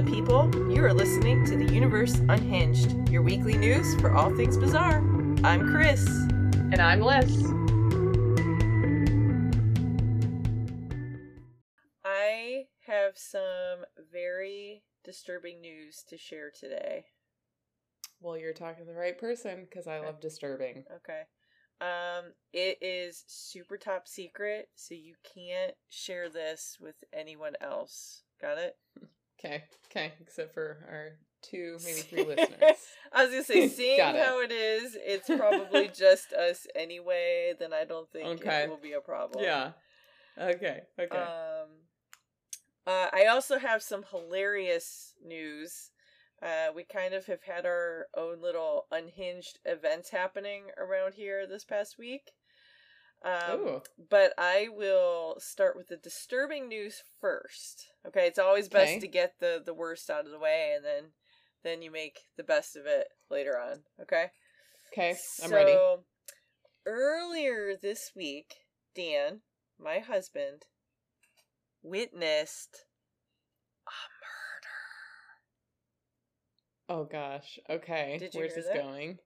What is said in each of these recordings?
odd people. You are listening to The Universe Unhinged, your weekly news for all things bizarre. I'm Chris. And I'm Liz. I have some very disturbing news to share today. Well, you're talking to the right person because I Okay. love disturbing. Okay. Um, it is super top secret, so you can't share this with anyone else. Got it? Okay, okay, except for our two, maybe three listeners. I was gonna say, seeing it. how it is, it's probably just us anyway. Then I don't think Okay. it will be a problem. Yeah. Okay, okay. Um. Uh, I also have some hilarious news. Uh, we kind of have had our own little unhinged events happening around here this past week. Um, but I will start with the disturbing news first. Okay, it's always best Okay. to get the the worst out of the way, and then then you make the best of it later on. Okay. Okay, I'm ready. Earlier this week, Dan, my husband, witnessed a murder. Oh gosh. Okay. Did you Where's hear this that? going?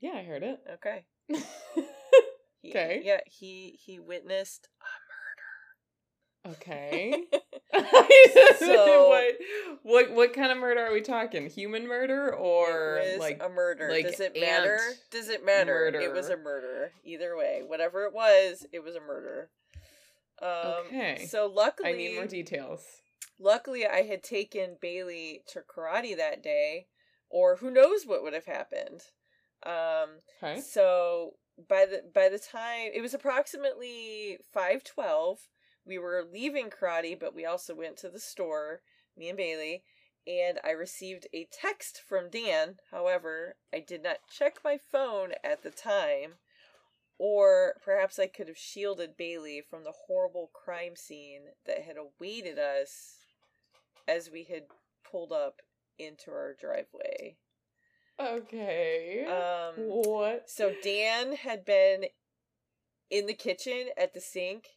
Yeah, I heard it. Okay. He- Okay. Yeah, he he witnessed a murder. Okay. So- what, what what kind of murder are we talking? Human murder or like a murder. like Does it matter? Does it matter? It was a murder? murder. Either way, whatever it was, it was a murder. Um, Okay. So luckily, I need more details. luckily, I had taken Bailey to karate that day, or who knows what would have happened. Um, Okay. so by the by the time it was approximately five twelve, we were leaving karate, but we also went to the store, me and Bailey, and I received a text from Dan. However, I did not check my phone at the time, or perhaps I could have shielded Bailey from the horrible crime scene that had awaited us as we had pulled up into our driveway. Okay. Um, what? so Dan had been in the kitchen at the sink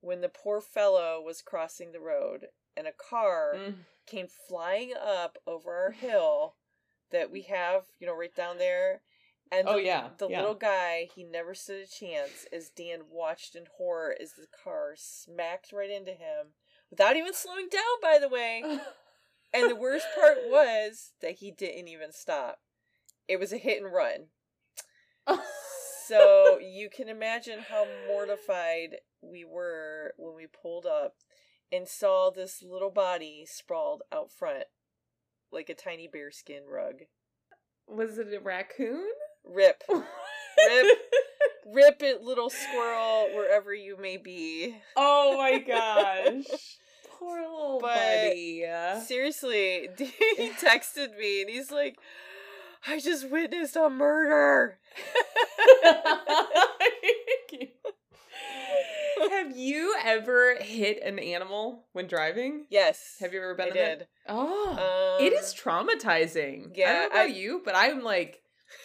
when the poor fellow was crossing the road, and a car Mm. came flying up over our hill that we have, you know, right down there. And Oh, the, yeah, the yeah. little guy, he never stood a chance as Dan watched in horror as the car smacked right into him without even slowing down, by the way. And the worst part was that he didn't even stop. It was a hit and run. So you can imagine how mortified we were when we pulled up and saw this little body sprawled out front like a tiny bearskin rug. Was it a raccoon? Rip. Rip. Rip it, little squirrel, wherever you may be. Oh my gosh. Poor little But- buddy. Seriously, he texted me and he's like, I just witnessed a murder. Have you ever hit an animal when driving? Yes. Have you ever I been in did. that? Oh, Um, it is traumatizing. Yeah, I don't know about I- you, but I'm like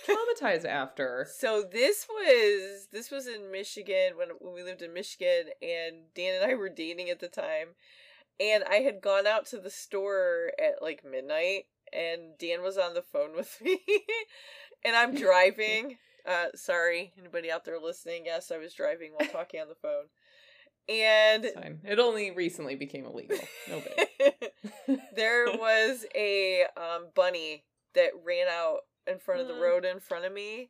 traumatized after. So this was this was in Michigan when when we lived in Michigan and Dan and I were dating at the time. And I had gone out to the store at like midnight and Dan was on the phone with me and I'm driving. Uh sorry, anybody out there listening? Yes, I was driving while talking on the phone. And. It only recently became illegal. No big. there was a um, bunny that ran out in front of the Mm. road in front of me.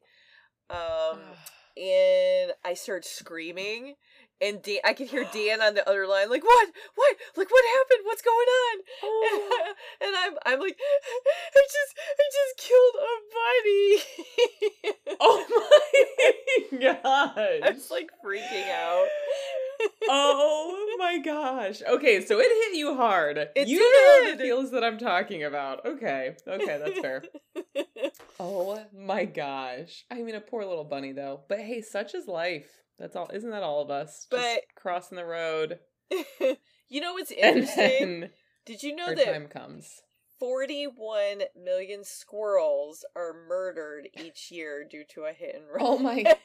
Um, and I started screaming, and Dan, I could hear Dan on the other line, like, "What? What? Like, what happened? What's going on?" Oh. and I'm, I'm like, "I just, I just killed a bunny." oh my gosh. I was like freaking out. oh my gosh. Okay, so it hit you hard. It you know did. the feels that I'm talking about. Okay. Okay, that's fair. oh my gosh. I mean a poor little bunny though. But hey, such is life. That's all isn't that all of us? Just But- crossing the road. you know what's interesting? Did you know that time comes. 41 million squirrels are murdered each year due to a hit and run. Oh my-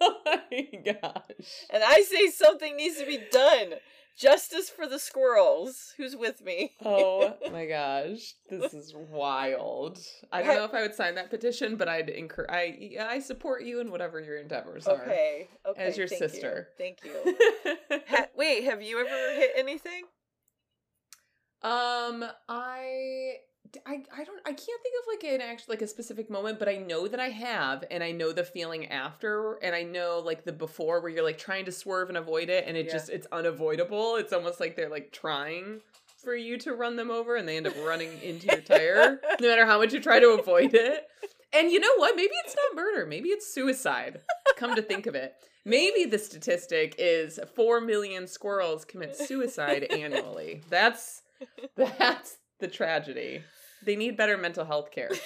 Oh my gosh. and I say something needs to be done Justice for the squirrels. Who's with me? oh my gosh, this is wild. I don't know if I would sign that petition, but I'd encourage. I I support you in whatever your endeavors are. Okay, okay. As your thank sister. You. Thank you. ha- wait, have you ever hit anything? Um, I I I don't I can't think of like an actual like a specific moment, but I know that I have, and I know the feeling after, and I know like the before where you're like trying to swerve and avoid it, and it Yeah. just it's unavoidable. It's almost like they're like trying for you to run them over, and they end up running into your tire, no matter how much you try to avoid it. And you know what? Maybe it's not murder. Maybe it's suicide. Come to think of it. Maybe the statistic is 4 million squirrels commit suicide annually. That's that's the tragedy. They need better mental health care.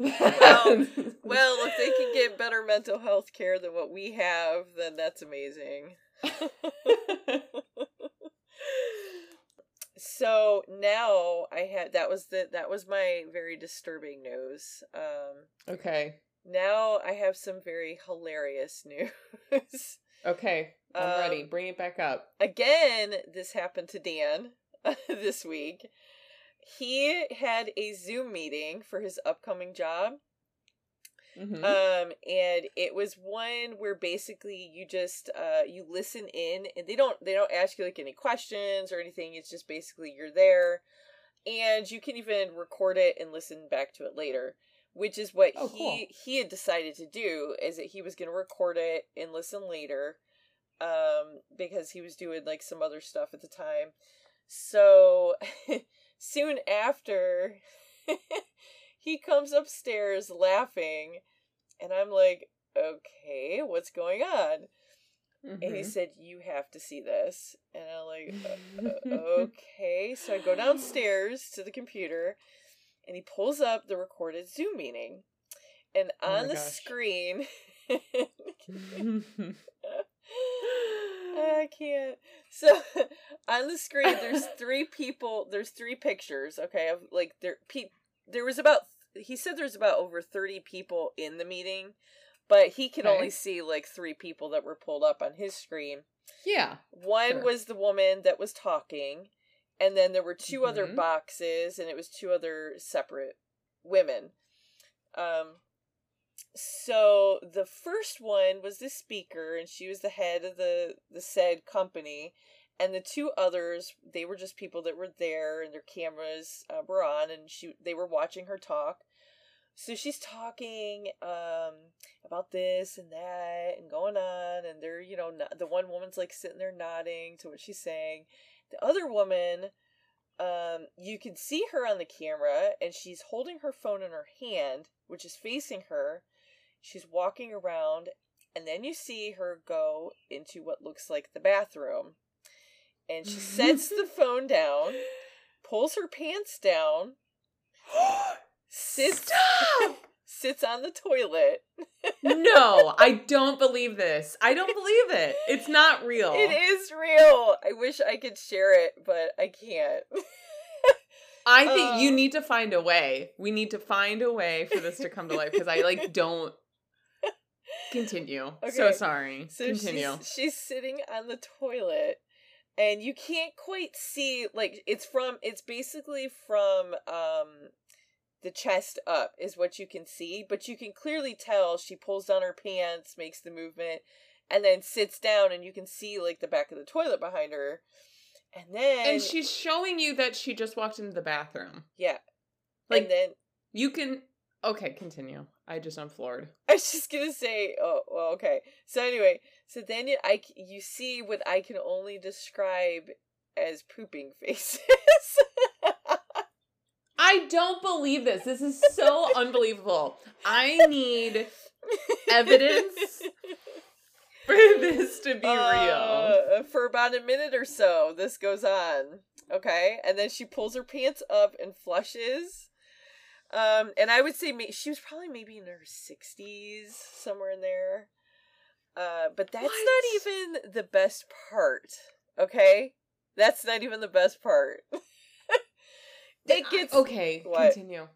Well, well, if they can get better mental health care than what we have, then that's amazing. so now I had that was the that was my very disturbing news. Um okay. now I have some very hilarious news. Okay. I'm ready. Um, Bring it back up. Again, this happened to Dan this week. He had a Zoom meeting for his upcoming job. Mhm. Um, and it was one where basically you just uh you listen in and they don't they don't ask you like any questions or anything. It's just basically you're there and you can even record it and listen back to it later. Which is what Oh, he cool. he had decided to do is that he was gonna record it and listen later. Um, because he was doing like some other stuff at the time. So soon after he comes upstairs laughing and i'm like okay what's going on and he Mhm. said you have to see this and i'm like "Uh, okay so i go downstairs to the computer and he pulls up the recorded zoom meeting and Oh on the gosh. screen I can't. So on the screen, there's three people. There's three pictures. Okay, of like there. Pe- there was about. He said there's about over thirty people in the meeting, but he can Okay. only see like three people that were pulled up on his screen. yeah. One Sure. was the woman that was talking, and then there were 2 other Mhm. boxes, and it was two other separate women. Um, so the first one was the speaker, and she was the head of the the said company, and the two others they were just people that were there, and their cameras uh, were on, and she they were watching her talk. So she's talking um about this and that and going on and they're you know no- the one woman's like sitting there nodding to what she's saying the other woman um you can see her on the camera and she's holding her phone in her hand which is facing her she's walking around and then you see her go into what looks like the bathroom and she sets the phone down pulls her pants down sits sits on the toilet no, I don't believe this. I don't believe it. It's not real. It is real. I wish I could share it, but I can't. I think you Uh. need to find a way. We need to find a way for this to come to life because I like don't continue. So sorry. So continue. she's she's sitting on the toilet and you can't quite see like it's from it's basically from um the chest up is what you can see, but you can clearly tell she pulls down her pants, makes the movement, and then sits down and you can see like the back of the toilet behind her. And then And she's showing you that she just walked into the bathroom. yeah. Like- and then You can okay, continue. I just I'm floored. I was just gonna say, oh, well, okay. So anyway, so then you, I, you see what I can only describe as pooping faces. I don't believe this. This is so unbelievable. I need evidence for this to be real. Uh, for about a minute or so, this goes on. Okay, and then she pulls her pants up and flushes. Um, and I would say she was probably maybe in her sixties, somewhere in there. Uh, but that's What? not even the best part. Okay, that's not even the best part. it gets okay, what? continue.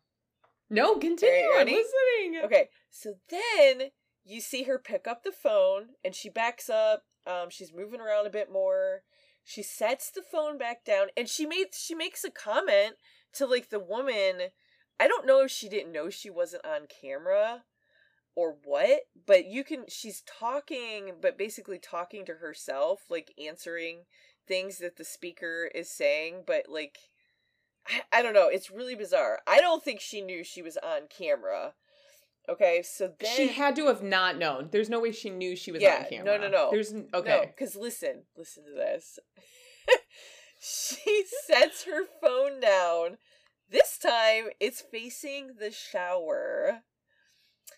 No, continue. I'm listening. Okay, so then you see her pick up the phone and she backs up. Um, she's moving around a bit more. She sets the phone back down and she made she makes a comment to like the woman. I don't know if she didn't know she wasn't on camera or what, but you can she's talking but basically talking to herself, like answering things that the speaker is saying, but like I, I don't know, it's really bizarre. I don't think she knew she was on camera. Okay, so then She had to have not known. There's no way she knew she was Yeah, on camera. no, no. There's No, okay. because listen, listen to this. she sets her phone down. This time, it's facing the shower.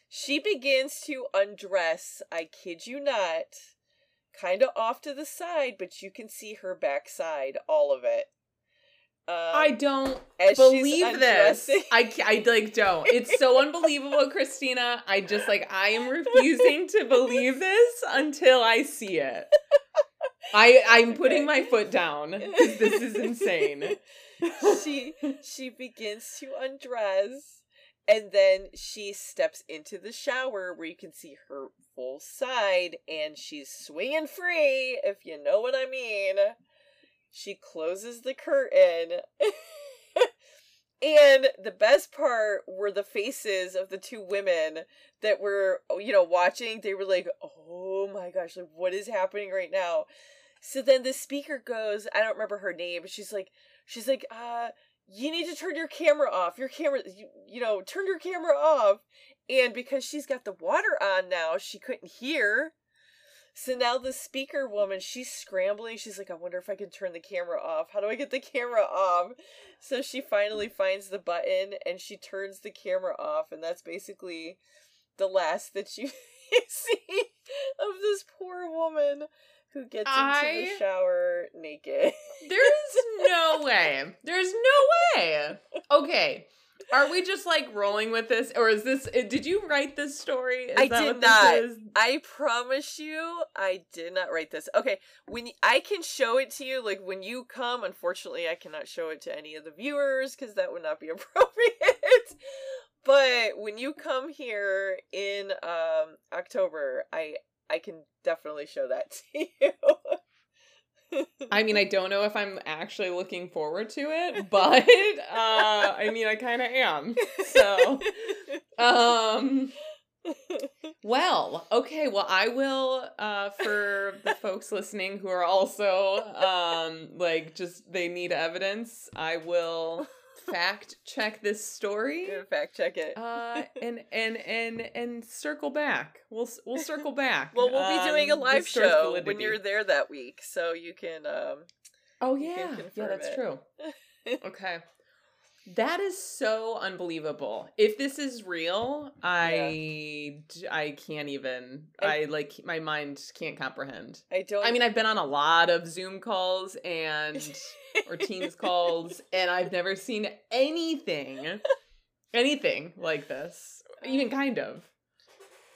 She begins to undress, I kid you not, kind of off to the side, but you can see her backside, all of it. Um, I don't believe this. I, I like don't. It's so unbelievable, Christina. I just like I am refusing to believe this until I see it. I I'm putting my foot down. this is insane. she she begins to undress and then she steps into the shower where you can see her full side and she's swinging free if you know what i mean. She closes the curtain. And the best part were the faces of the two women that were you know watching. They were like oh my gosh like what is happening right now? So then the speaker goes i don't remember her name she's like she's like uh you need to turn your camera off. Your camera you, you know turn your camera off. And because she's got the water on now she couldn't hear. So now the speaker woman she's scrambling. She's like i wonder if i can turn the camera off. How do i get the camera off? So she finally finds the button and she turns the camera off. And that's basically the last that you see of this poor woman who gets into the shower naked There's no way. There's no way. Okay. Are we just like rolling with this or is this eh, did you write this story? Is I that did what this not. I promise you, I did not write this. Okay, when I can show it to you, like when you come. Unfortunately, I cannot show it to any of the viewers because that would not be appropriate. but when you come here in um October, I I can definitely show that to you. I mean, I don't know if I'm actually looking forward to it, but uh I mean, I kind of am. So, um well, okay, well, I will uh for the folks listening who are also um like just they need evidence, I will fact check this story. Fact check it. Uh and and and and circle back. We'll we'll circle back. well, we'll be doing a um, live show when you're there that week, so you can um Oh yeah, yeah, that's it. true. okay, that is so unbelievable. If this is real, I I can't even. I- I like my mind can't comprehend. I don't. I mean, I've been on a lot of Zoom calls and or Teams calls, and I've never seen anything, anything like this, even kind of.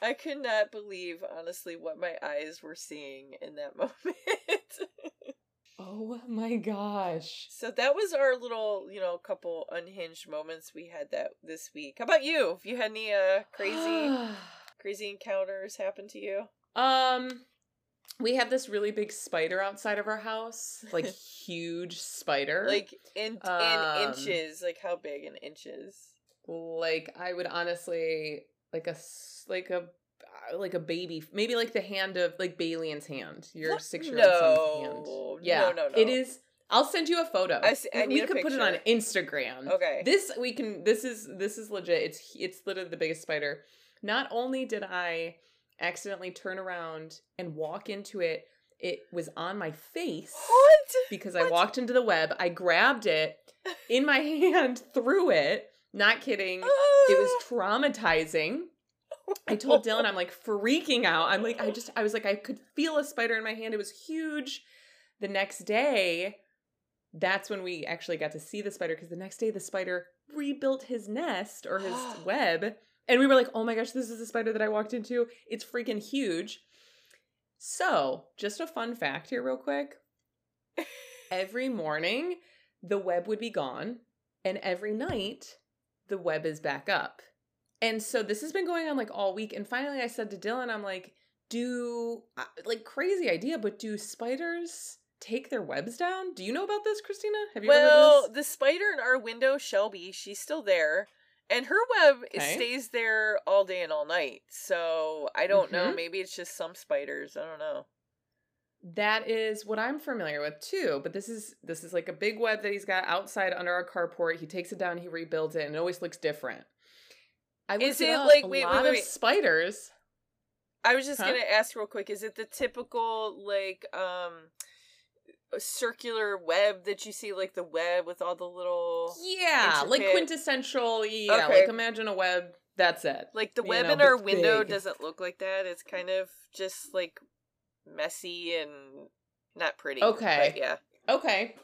I could not believe, honestly, what my eyes were seeing in that moment. Oh my gosh. so that was our little, you know, couple unhinged moments we had that this week. How about you? Have you had any uh crazy, crazy encounters happen to you? Um, we have this really big spider outside of our house, like huge spider. Like in Um, in inches, like how big in inches? like I would honestly like a like a Uh, like a baby, maybe like the hand of like Balian's hand, your six year old son's hand. Yeah, No, no, no. It is. I'll send you a photo. I see- I we could put it on. Instagram. Okay. This we can. This is this is legit. It's it's literally the biggest spider. Not only did I accidentally turn around and walk into it, it was on my face what? because I walked into the web. I grabbed it in my hand, threw it. Not kidding. It was traumatizing. I told Dylan, I'm like freaking out. I'm like, I just, I was like, I could feel a spider in my hand. It was huge. The next day, that's when we actually got to see the spider because the next day the spider rebuilt his nest or his web. And we were like, oh my gosh, this is the spider that I walked into. It's freaking huge. So, just a fun fact here, real quick. Every morning, the web would be gone, and every night, the web is back up. And so this has been going on like all week. And finally, I said to Dylan, I'm like, do, uh, like, crazy idea, but do spiders take their webs down. Do you know about this, Christina? Have you well, the spider in our window, Shelby, she's still there. And her web Okay. stays there all day and all night. So I don't know. Mhm. Maybe it's just some spiders. I don't know. That is what I'm familiar with too, but this is this is like a big web that he's got outside under our carport. He takes it down, he rebuilds it, and it always looks different. I Is it like- a wait, lot wait, of wait. spiders? I was just Huh? gonna ask real quick, is it the typical like um circular web that you see like the web with all the little Yeah, like quintessential. Yeah, Okay. like imagine a web. That's it. like the You web know, in our window big. doesn't look like that. It's kind of just like messy and not pretty. Okay. But yeah. Okay.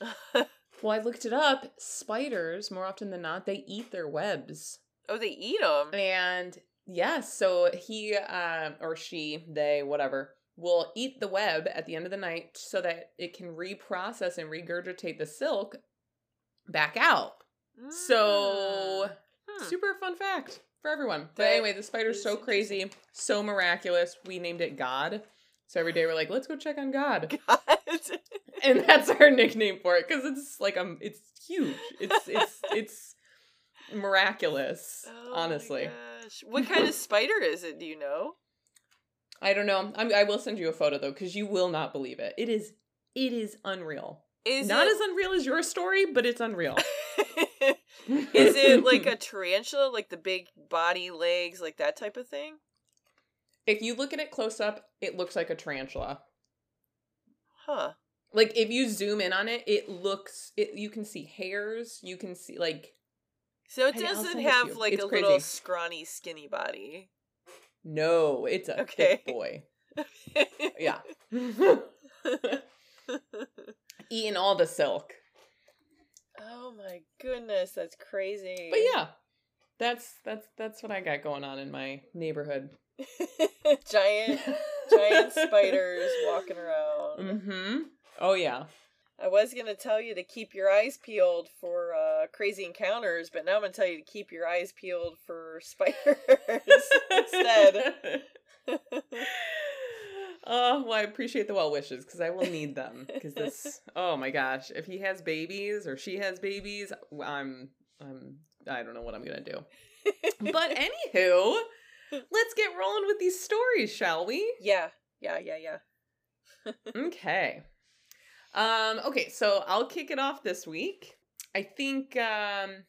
Well, I looked it up. Spiders, more often than not, they eat their webs. Oh, they eat them. And yes, so he um or she, they, whatever, will eat the web at the end of the night so that it can reprocess and regurgitate the silk back out. So Hmm. super fun fact for everyone. But anyway, the spider's so crazy, so miraculous. We named it God. So every day we're like, let's go check on God. God. And that's our nickname for it because it's like um it's huge. It's it's it's miraculous, Oh honestly. gosh. What kind of spider is it? Do you know? I don't know. I'm, I will send you a photo though, because you will not believe it. It is, it is unreal. Is not it, as unreal as your story, but it's unreal. is it like a tarantula, like the big body, legs, like that type of thing? If you look at it close up, it looks like a tarantula. Huh. Like if you zoom in on it, it looks. It you can see hairs. You can see like So it I- doesn't send it to have like It's a crazy. little scrawny, skinny body. no, it's a Okay. thick boy. Yeah, eating all the silk. oh my goodness, that's crazy. But yeah, that's that's that's what I got going on in my neighborhood. giant, giant spiders walking around. Mm-hmm. Oh yeah. I was gonna tell you to keep your eyes peeled for uh, crazy encounters, but now I'm gonna tell you to keep your eyes peeled for spiders instead. Oh, well, I appreciate the well wishes because I will need them. Because this, oh my gosh, if he has babies or she has babies, I'm, I'm, I don't know what I'm gonna do. But anywho, let's get rolling with these stories, shall we? yeah, yeah, yeah, yeah. okay. Um, okay, so I'll kick it off this week. I think um,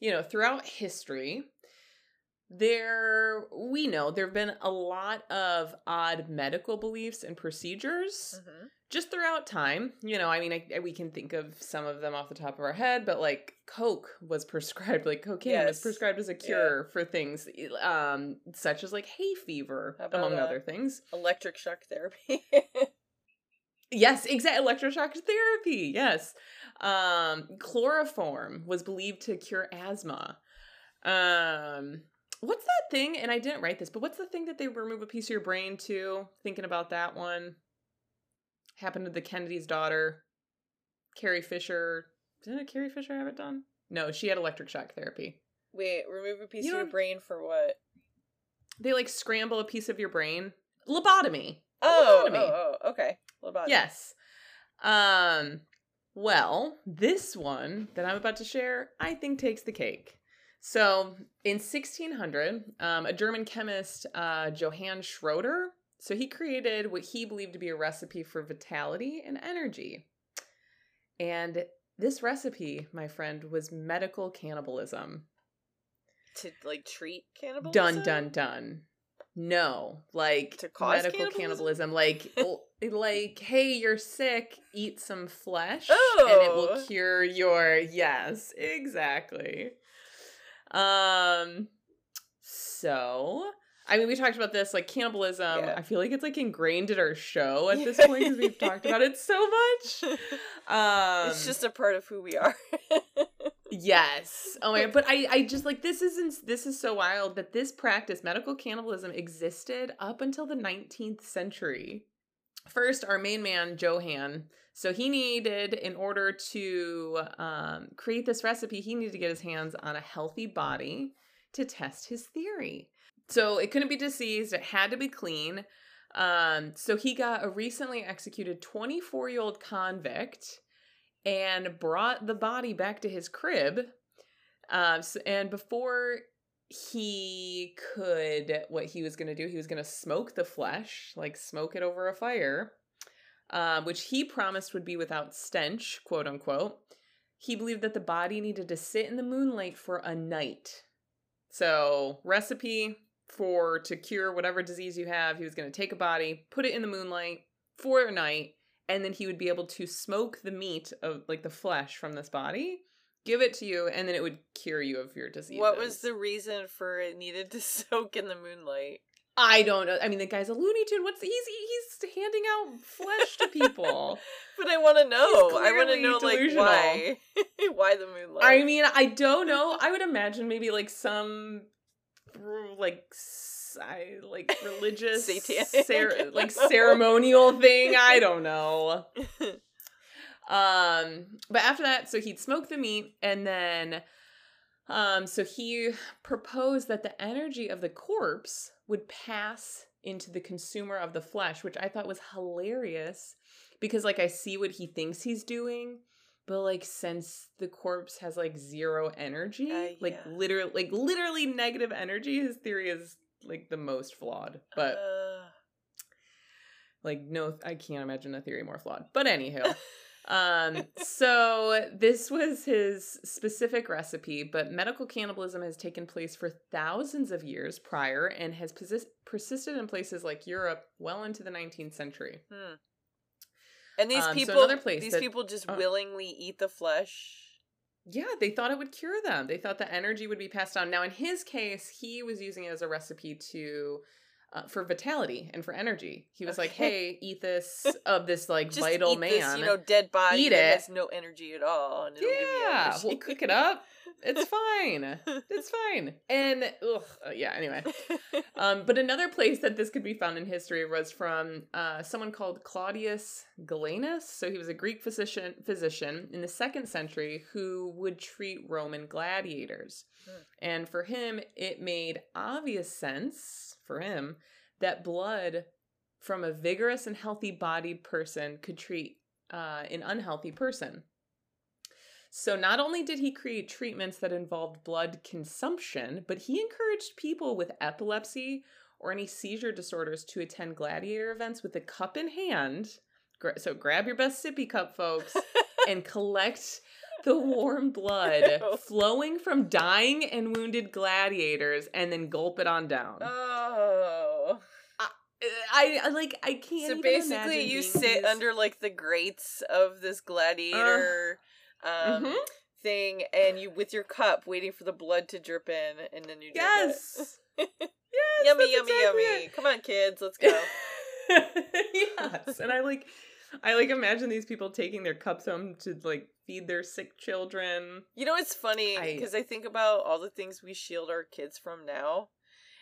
you know, throughout history, there we know there have been a lot of odd medical beliefs and procedures Mhm. just throughout time. You know, I mean, I, we can think of some of them off the top of our head, but like coke was prescribed, like cocaine was prescribed as a cure for things um, such as like hay fever, among other things. Electric shock therapy. Yes, exactly. Electroshock therapy. Yes. Um, chloroform was believed to cure asthma. Um, what's that thing? And I didn't write this, but what's the thing that they remove a piece of your brain to? Thinking about that one. Happened to the Kennedy's daughter, Carrie Fisher. Didn't Carrie Fisher have it done? No, she had electric shock therapy. Wait, remove a piece You of your brain for what? They like scramble a piece of your brain. Lobotomy. Oh, oh, oh, okay. Lobotomy. Yes. Um well, this one that I'm about to share, I think takes the cake. So, in 1600, um, a German chemist, uh, Johann Schroeder, so he created what he believed to be a recipe for vitality and energy. And this recipe, my friend, was medical cannibalism. To like treat cannibalism. Dun dun dun. No, like To cause medical cannibalism? cannibalism, like like hey, you're sick, eat some flesh, and it will Oh. cure your yes, exactly. Um, so I mean, we talked about this like cannibalism. Yeah. I feel like it's like ingrained in our show at this point because we've talked about it so much. Um, it's just a part of who we are. Yes. Oh my god. but I I just like this isn't this is so wild that this practice medical cannibalism existed up until the 19th century. First, our main man Johann, so he needed in order to um, create this recipe, he needed to get his hands on a healthy body to test his theory. So it couldn't be diseased, it had to be clean. Um, so he got a recently executed 24 year old convict and brought the body back to his crib. Um, s and before he could, what he was going to do, he was going to smoke the flesh, like smoke it over a fire, um, which he promised would be without stench, quote unquote. He believed that the body needed to sit in the moonlight for a night. So, recipe for to cure whatever disease you have. He was going to take a body, put it in the moonlight for a night, and then he would be able to smoke the meat of like the flesh from this body, give it to you, and then it would cure you of your disease. What was the reason for it needed to soak in the moonlight? I don't know. I mean, the guy's a Looney Tune. What's he's he's handing out flesh to people. but I want to know. I want to know like why, why the moonlight? I mean, I don't know. I would imagine maybe like some like I- like religious cer- like ceremonial thing. I don't know. Um, but after that, so he'd smoke the meat and then um so he proposed that the energy of the corpse would pass into the consumer of the flesh, which I thought was hilarious because like I see what he thinks he's doing, but like since the corpse has like zero energy, Uh, like literally like literally negative energy, his theory is like the most flawed. But Uh, like no i can't imagine a theory more flawed but anywho um so this was his specific recipe but medical cannibalism has taken place for thousands of years prior and has persis- persisted in places like europe well into the 19th century hmm. And these Um, people, place these that- people just uh, willingly eat the flesh. Yeah they thought it would cure them. They thought the energy would be passed on. Now in his case he was using it as a recipe to uh, for vitality and for energy. He was like hey eat this of this like vital man this, you know, dead body Eat it. has no energy at all, and it'll give you Yeah, we'll cook it up. It's fine. It's fine. And ugh, uh, yeah. Anyway, um, but another place that this could be found in history was from uh, someone called Claudius Galenus. So he was a Greek physician physician in the second century who would treat Roman gladiators. Hmm. And for him, it made obvious sense for him that blood from a vigorous and healthy bodied person could treat uh, an unhealthy person. So not only did he create treatments that involved blood consumption, but he encouraged people with epilepsy or any seizure disorders to attend gladiator events with a cup in hand. So grab your best sippy cup, folks, and collect the warm blood flowing from dying and wounded gladiators and then gulp it on down. oh. I, I like I can't So basically, you sit these- under like the grates of this gladiator um, Mhm. thing, and you with your cup waiting for the blood to drip in, and then you Yes. yes. yummy, yummy, exactly yummy. it. Come on, kids, let's go. yes, and I like, I like imagine these people taking their cups home to like feed their sick children. You know, it's funny I- because I, think about all the things we shield our kids from now.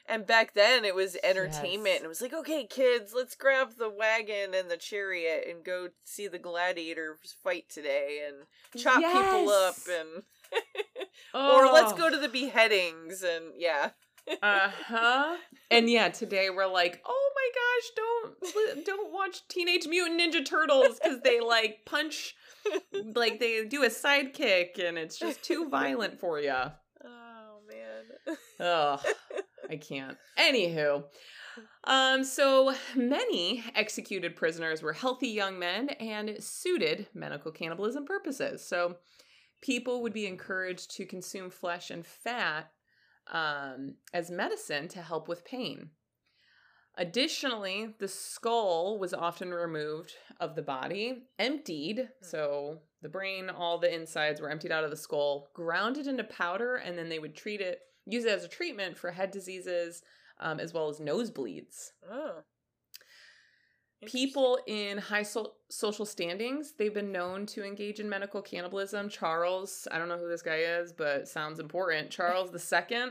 And back then it was entertainment. Yes. And it was like, okay, kids, let's grab the wagon and the chariot and go see the gladiators fight today and chop people up Yes. and or let's Oh. go to the beheadings and yeah. Uh huh. And yeah, today we're like, oh my gosh, don't don't watch Teenage Mutant Ninja Turtles because they like punch, like they do a sidekick, and it's just too violent for you. Oh man. Ugh, I can't. Anywho, um, so many executed prisoners were healthy young men and suited medical cannibalism purposes. So people would be encouraged to consume flesh and fat um, as medicine to help with pain. Additionally, the skull was often removed of the body, emptied, so the brain, all the insides were emptied out of the skull, grounded into powder, and then they would treat it, use it as a treatment for head diseases um, as well as nosebleeds. Oh. People in high so- social standings, they've been known to engage in medical cannibalism. Charles, I don't know who this guy is, but sounds important. Charles II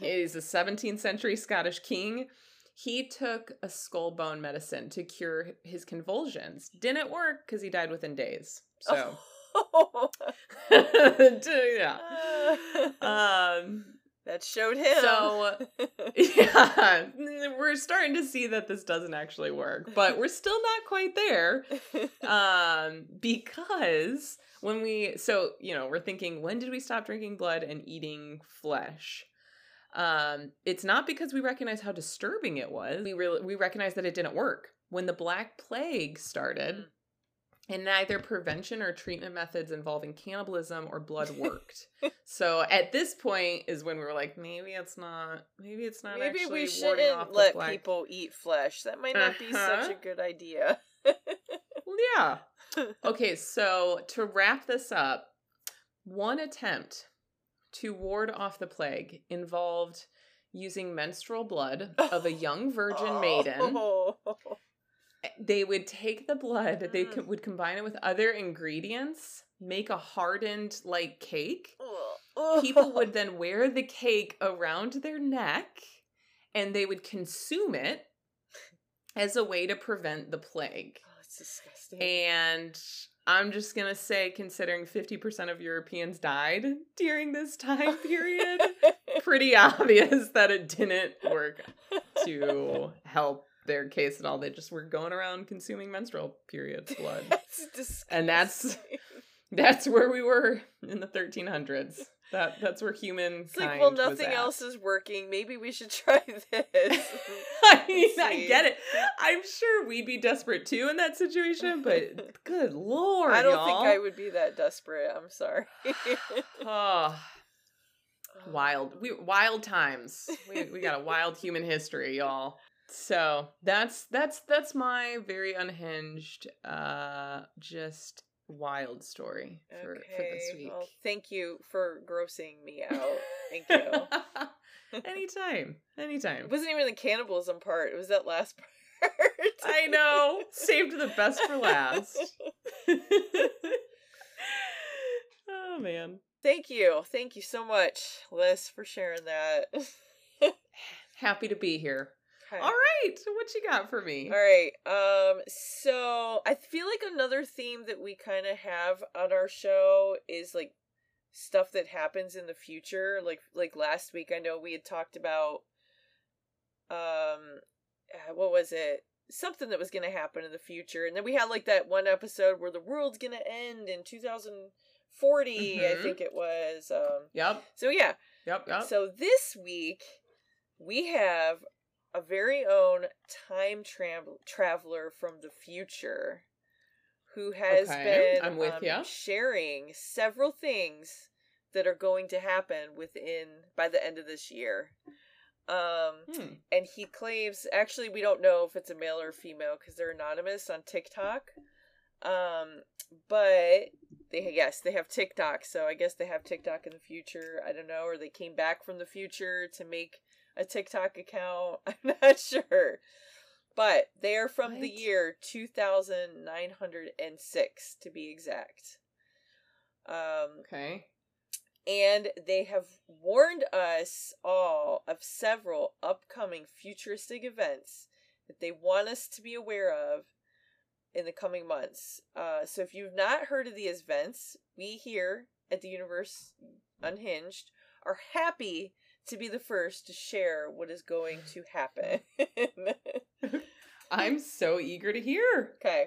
is a 17th century Scottish king. He took a skull bone medicine to cure his convulsions. Didn't work because he died within days. So, yeah. Um, That showed him. So, yeah, we're starting to see that this doesn't actually work, but we're still not quite there. Um, because when we, so, you know, we're thinking, when did we stop drinking blood and eating flesh? Um, it's not because we recognize how disturbing it was. We really we recognize that it didn't work. When the Black Plague started, Mm. And neither prevention or treatment methods involving cannibalism or blood worked. so at this point is when we were like, maybe it's not. Maybe it's not. Maybe actually we shouldn't let people eat flesh. That might not be such Uh-huh. a good idea. Well, yeah. Okay, so to wrap this up, one attempt to ward off the plague involved using menstrual blood of a young virgin maiden. They would take the blood, they Mm. co- would combine it with other ingredients, make a hardened like cake. People would then wear the cake around their neck and they would consume it as a way to prevent the plague. Oh, it's disgusting. And I'm just going to say, considering 50% of Europeans died during this time period, pretty obvious that it didn't work to help their case at all. They just were going around consuming menstrual periods blood. That's. And that's- That's where we were in the 1300s. That that's where human. It's like, well, nothing else is working. Maybe we should try this. I mean, I get it. I'm sure we'd be desperate too in that situation, but good lord, I don't y'all. think I would be that desperate. I'm sorry. Oh, wild, we wild times. We we got a wild human history, y'all. So that's that's that's my very unhinged, uh, just wild story for for this week. Well, thank you for grossing me out. Thank you. anytime, anytime. It wasn't even the cannibalism part. It was that last part. I know. Saved the best for last. oh man. Thank you. Thank you so much, Liz, for sharing that. Happy to be here. Okay. All right. What you got for me? All right. Um so I feel like another theme that we kind of have on our show is like stuff that happens in the future. Like like last week I know we had talked about um uh, what was it? Something that was going to happen in the future. And then we had like that one episode where the world's going to end in 2040, I Mhm. think it was. Um Yep. so yeah, Yep. Yep. so this week we have a very own time travel traveler from the future who has Okay, been I'm with um, sharing several things that are going to happen within by the end of this year. Um Hmm. and he claims actually we don't know if it's a male or female because they're anonymous on TikTok. Um, but they yes they have TikTok, so I guess they have TikTok in the future. I don't know, or they came back from the future to make a TikTok account. I'm not sure, but they are from the year two thousand nine hundred and six to be exact. Um, Okay. and they have warned us all of several upcoming futuristic events that they want us to be aware of in the coming months. Uh, so if you've not heard of these events, we here at the Universe Unhinged are happy to be the first to share what is going to happen. I'm so eager to hear. okay.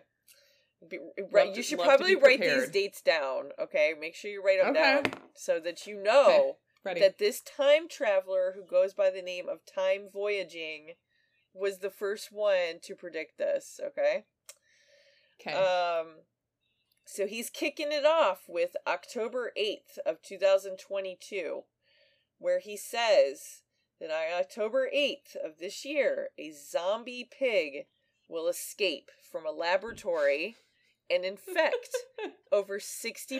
Be, right, to- you should probably write these dates down, okay? Make sure you write them Okay. down so that you know Ready? that this time traveler who goes by the name of Time Voyaging was the first one to predict this, okay? okay. Um so he's kicking it off with October 8th of 2022 where he says that on October 8th of this year a zombie pig will escape from a laboratory and infect over 60%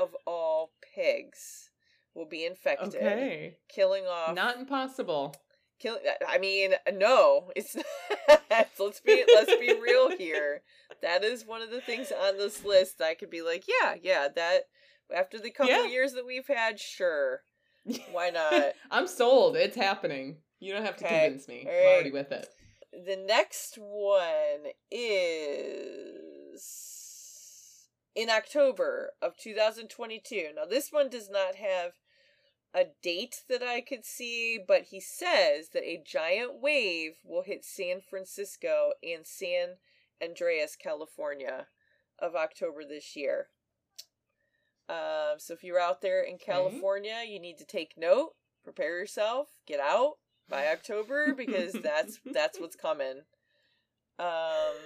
of all pigs will be infected okay. killing off Not impossible. kill i mean no it's not let's be let's be real here that is one of the things on this list that i could be like yeah yeah that after the couple Yeah. years that we've had sure why not I'm sold. It's happening. You don't have to Okay. convince me. All I'm already with it. the next one is in october of 2022 now this one does not have a date that I could see, but he says that a giant wave will hit San Francisco and San Andreas, California, of October this year. Um, so if you're out there in California, you need to take note, prepare yourself, get out by October because that's that's what's coming. Um,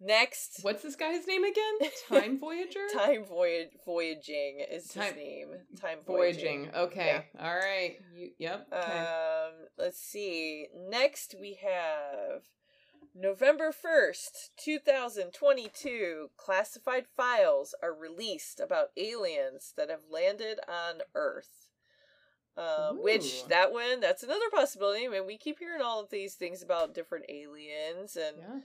next, What's this guy's name again? Time Voyager? time voyage voyaging is Time- his name. Time voyaging. Voyaging. Okay. All right. You, yep. Okay. Um, let's see. Next we have November 1st, 2022. Classified files are released about aliens that have landed on Earth. Um, which that one, that's another possibility. I mean, we keep hearing all of these things about different aliens and yeah.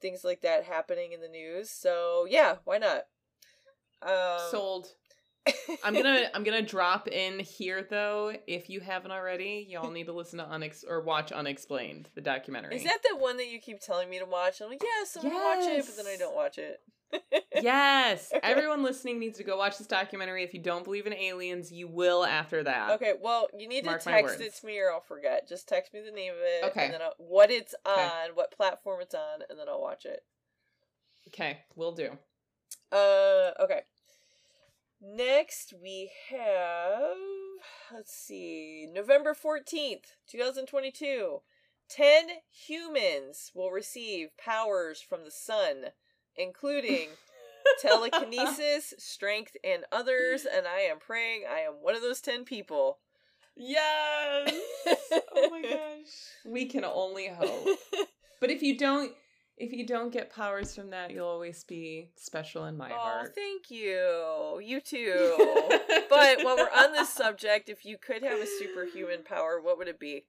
things like that happening in the news. So yeah, why not? Um, Sold. I'm gonna I'm gonna drop in here though. If you haven't already, y'all need to listen to Unex or watch Unexplained, the documentary. Is that the one that you keep telling me to watch? I'm like, yes, I'm gonna watch it, but then I don't watch it. yes. Everyone listening needs to go watch this documentary. If you don't believe in aliens, you will after that. Okay, well, you need to Mark my text it to me or I'll forget. Just text me the name of it, Okay. and then I'll, what it's on, Okay. what platform it's on, and then I'll watch it. Okay, we'll do. Uh, okay. Next we have, let's see, November 14th, 2022. 10 humans will receive powers from the sun, including telekinesis, strength, and others, and I am praying I am one of those 10 people. Yes. oh my gosh. We can only hope. But if you don't if you don't get powers from that, you'll always be special in my oh, heart. thank you. You too. but while we're on this subject, if you could have a superhuman power, what would it be?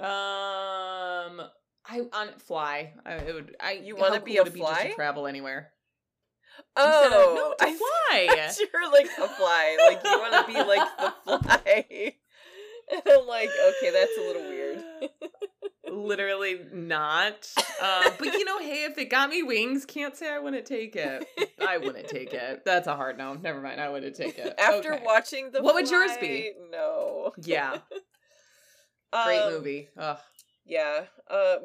Um, I on fly. I it would. I You how wanna be a would it just fly? to travel anywhere. Oh, no, to I fly. You're like a fly. Like you want to be like the fly. And I'm like, okay, that's a little weird. Literally not. Uh, but you know, hey, if it got me wings, can't say I wouldn't take it. I wouldn't take it. That's a hard no. Never mind. I wouldn't take it. After Okay. watching the What would yours be? No. Yeah, great Um, movie. Ugh. Yeah. Um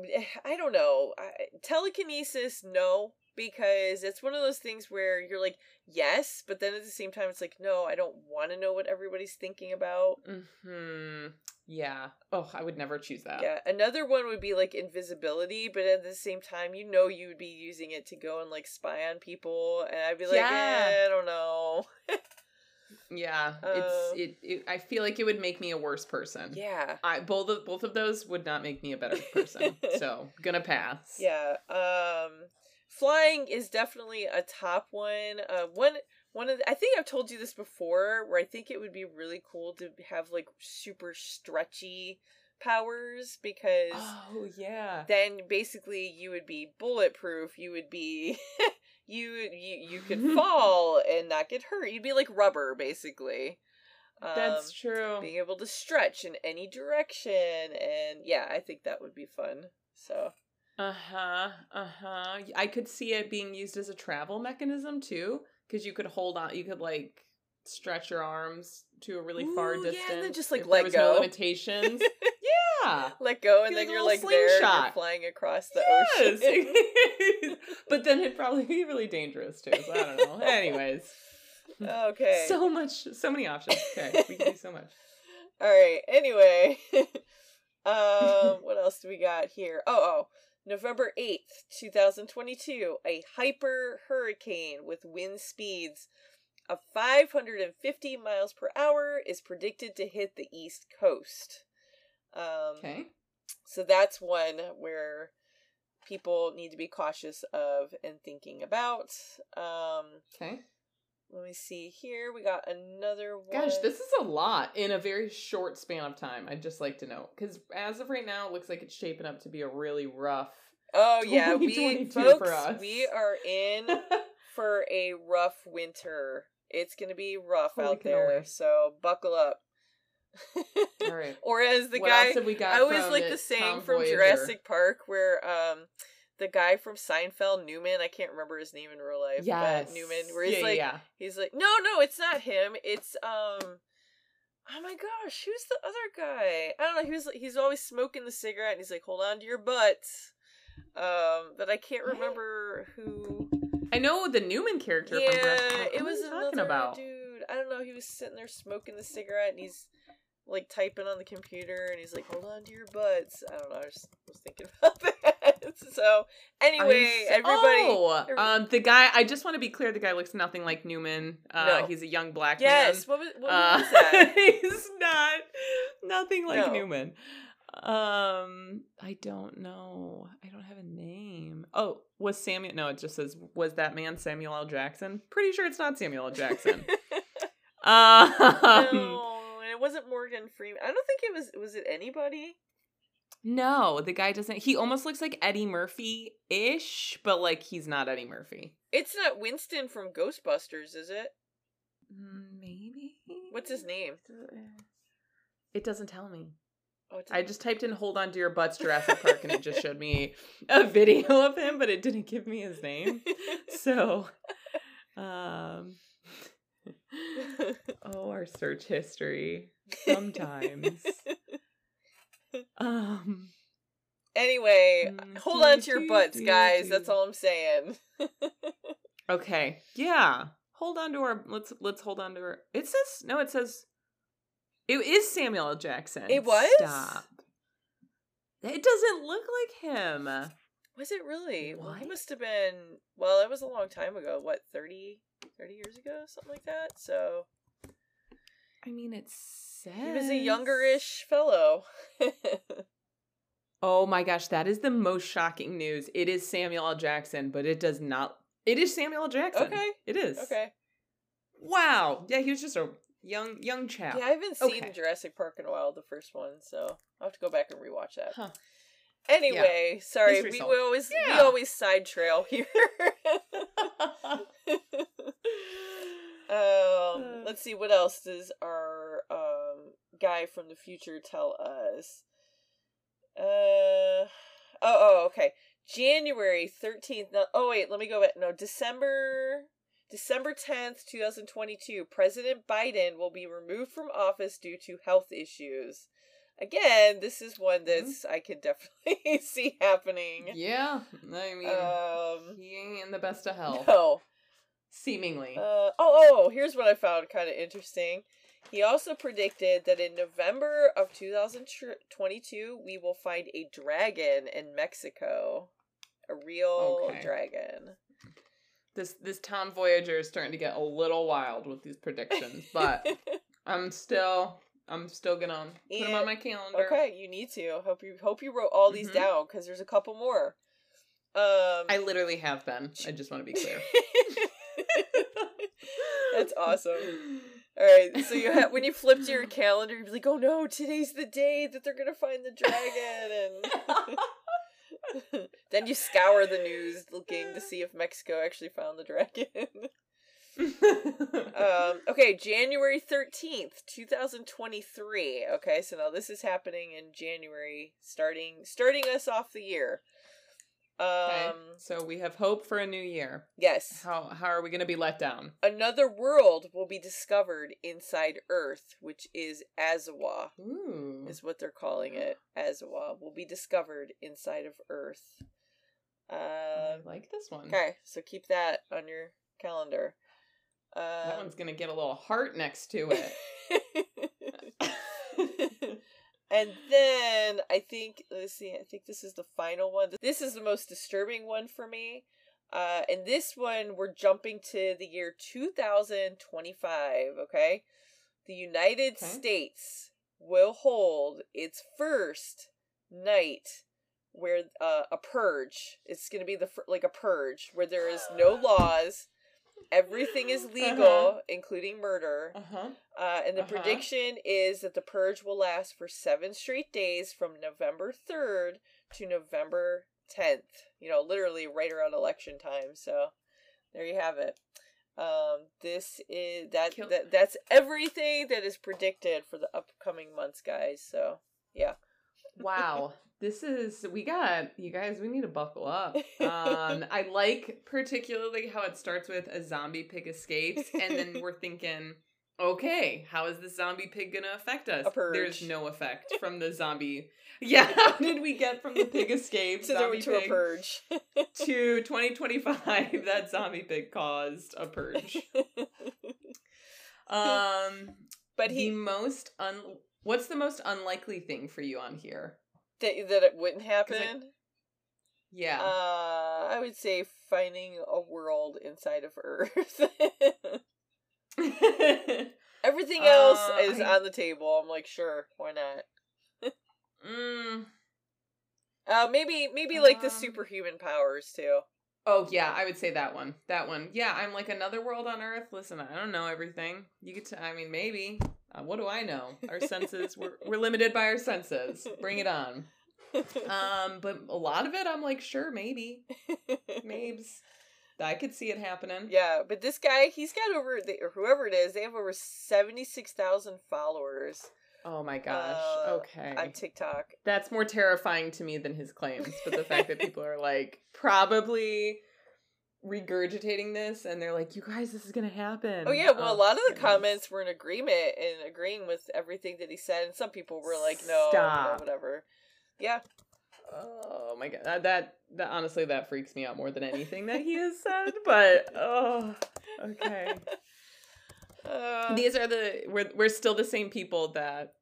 I don't know. I, telekinesis no because it's one of those things where you're like yes, but then at the same time it's like no, I don't want to know what everybody's thinking about. Hmm. Yeah. Oh, I would never choose that. Yeah, another one would be like invisibility, but at the same time, you know, you would be using it to go and like spy on people, and I'd be like, Yeah. eh, I don't know. Yeah. Uh, it's it, it. I feel like it would make me a worse person. Yeah, I both of both of those would not make me a better person. so gonna pass. yeah. Um, flying is definitely a top one. Uh, one one of the, I think I've told you this before, where I think it would be really cool to have like super stretchy powers because. Oh yeah. then basically you would be bulletproof. You would be you you you could fall and not get hurt. You'd be like rubber basically. Um, That's true. being able to stretch in any direction and yeah, I think that would be fun. So Uh huh. Uh huh. I could see it being used as a travel mechanism too, because you could hold on. You could like stretch your arms to a really far distance. yeah, and then just, like, if let there was go. no limitations. yeah. let go and then you're like there you're flying across the Yes. ocean. but then it'd probably be really dangerous too. So I don't know. Anyways, okay. so much, so many options. Okay, we can do so much. All right. Anyway, um, what else do we got here? Oh, oh, November eighth, two thousand twenty-two. A hyper hurricane with wind speeds of five hundred and fifty miles per hour is predicted to hit the east coast. Um, Okay. so that's one where people need to be cautious of and thinking about. Um, Okay. Let me see here. We got another one. Gosh, this is a lot in a very short span of time. I'd just like to know because as of right now, it looks like it's shaping up to be a really rough. Oh yeah, we folks, for us. we are in for a rough winter. It's gonna be rough Holy out there, so buckle up. All right. or as the what guy? I always like the saying from Voyager. Jurassic Park where um the guy from Seinfeld, Newman, I can't remember his name in real life, Yes. but Newman, where he's yeah, like, yeah. he's like, no, no, it's not him. It's um, Oh my gosh, who's the other guy? I don't know. He was he's always smoking the cigarette, and he's like, "Hold on to your butts." Um, but I can't remember who. I know the Newman character Yeah, from it was talking about. dude. I don't know. He was sitting there smoking the cigarette, and he's like typing on the computer, and he's like, "Hold on to your butts." I don't know. I just was thinking about that. so anyway, I'm everybody. Oh, every- um, the guy. I just want to be clear. The guy looks nothing like Newman. Uh, No. he's a young black yes. man. What was what Uh, was that? he's not nothing like No. Newman. Um, I don't know. I don't have a name. Oh, was Samuel? No, it just says was that man Samuel L. Jackson? Pretty sure it's not Samuel L. Jackson. um, no, it wasn't Morgan Freeman. I don't think it was. Was it anybody? no, the guy doesn't. He almost looks like Eddie Murphy ish, but like he's not Eddie Murphy. It's not Winston from Ghostbusters, is it? Mm, Maybe. What's his name? It doesn't tell me. Oh, it's I just typed in "hold on to your butts Jurassic Park" and it just showed me a video of him, but it didn't give me his name. So, um, oh, our search history. Sometimes, um, anyway, Mm, hold on to your butts, guys. That's all I'm saying. okay, yeah. Hold on to our. Let's let's hold on to our. It says no. It says it is Samuel L. Jackson. It was? Stop. It doesn't look like him. Was it really? Well, he must have been. Well, it was a long time ago. What, 30, 30 years ago, something like that. So I mean, it says he was a youngerish fellow. Oh my gosh, that is the most shocking news. It is Samuel L. Jackson, but it does not. It is Samuel L. Jackson. Okay. it is. okay. Wow. Yeah, he was just a young young chap. Yeah, I haven't seen Okay. Jurassic Park in a while, the first one, so I'll have to go back and rewatch that. Huh. Anyway, sorry, we, we always we always side trail here. um, let's see what else does our um guy from the future tell us. Uh oh, oh okay. January thirteenth. No, oh wait, let me go back. No, December December tenth, two thousand twenty-two. President Biden will be removed from office due to health issues. Again, this is one that's I could definitely see happening. yeah, I mean, Um, he ain't in the best of health, no. Seemingly. Uh, oh, oh, here's what I found kind of interesting. He also predicted that in November of 2022, we will find a dragon in Mexico. A real Okay. dragon. this this Time Voyager is starting to get a little wild with these predictions, but I'm still I'm still gonna put them on my calendar. okay, you need to. Hope you hope you wrote all these Mhm. down because there's a couple more. Um, I literally have been. I just want to be clear. That's awesome. All right, so you when you flip to your calendar, you're like, "Oh no, today's the day that they're gonna find the dragon," and then you scour the news looking to see if Mexico actually found the dragon. um, okay, January thirteenth, two thousand twenty-three. Okay, so now this is happening in January, starting starting us off the year. Um, Okay, so we have hope for a new year. yes, How how are we going to be let down? another world will be discovered inside Earth, which is Azawa. Ooh. is what they're calling it. Azawa will be discovered inside of Earth. I Um, like this one. okay, so keep that on your calendar. That Um, one's going to get a little heart next to it. and then I think let's see. I think this is the final one. This is the most disturbing one for me. Uh, and this one we're jumping to the year 2025. Okay, the United Okay. States will hold its first night where uh, a purge. It's going to be the like a purge where there is no laws. Everything is legal, Uh-huh. including murder. uh-huh. Uh, and the Uh-huh. prediction is that the purge will last for seven straight days from November 3rd to November 10th. You know, literally right around election time. So there you have it. Um, this is that, Kill- that that's everything that is predicted for the upcoming months, guys. So yeah. Wow. This is we got you guys, we need to buckle up. Um I like particularly how it starts with a zombie pig escapes and then we're thinking Okay, how is the zombie pig gonna affect us? A purge. There's no effect from the zombie. Yeah, how did we get from the pig escape to, zombie to a purge. to 2025? That zombie pig caused a purge. Um, but the he most un. What's the most unlikely thing for you on here? That, that it wouldn't happen. Yeah. Uh, I would say finding a world inside of Earth. Everything else Uh, is I- on the table. I'm like, sure, why not? mm. Uh, maybe maybe like the Um, superhuman powers too. Oh yeah, I would say that one. That one. Yeah, I'm like another world on Earth. Listen, I don't know everything. You could. T- I mean, maybe. Uh, what do I know? Our senses. We're we're limited by our senses. Bring it on. Um, but a lot of it, I'm like, sure, maybe, mabes. I could see it happening. yeah, but this guy, he's got over the, or whoever it is. They have over seventy six thousand followers Oh my gosh. Uh, okay. on TikTok. That's more terrifying to me than his claims. But the fact that people are like probably regurgitating this and they're like, you guys, this is going to happen. Oh yeah, well, a lot of the goodness. comments were in agreement and agreeing with everything that he said, and some people were like, "No, no, Stop. whatever." Yeah, Oh my god. That, that, that honestly, that freaks me out more than anything that he has said. But, oh, okay. uh, These are the, we're, we're still the same people that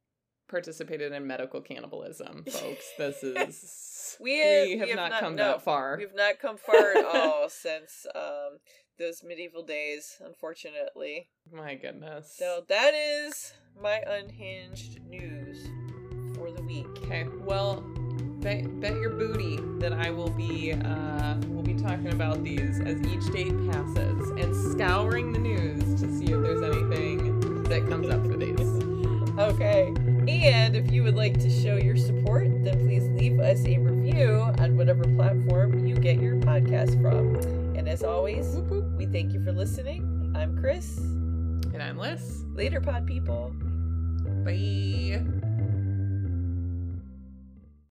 participated in medical cannibalism, folks. This is, We have- we have we have not, not- come no, that far. we've not come far at all since um, those medieval days, unfortunately. My goodness. So that is my unhinged news for the week. Okay, well, bet, bet your booty that I will be uh, will be talking about these as each date passes and scouring the news to see if there's anything that comes up for these. Okay. And if you would like to show your support, then please leave us a review on whatever platform you get your podcast from. And as always, Whoop, whoop. we thank you for listening. I'm Chris. And I'm Liz. Later, pod people. Bye.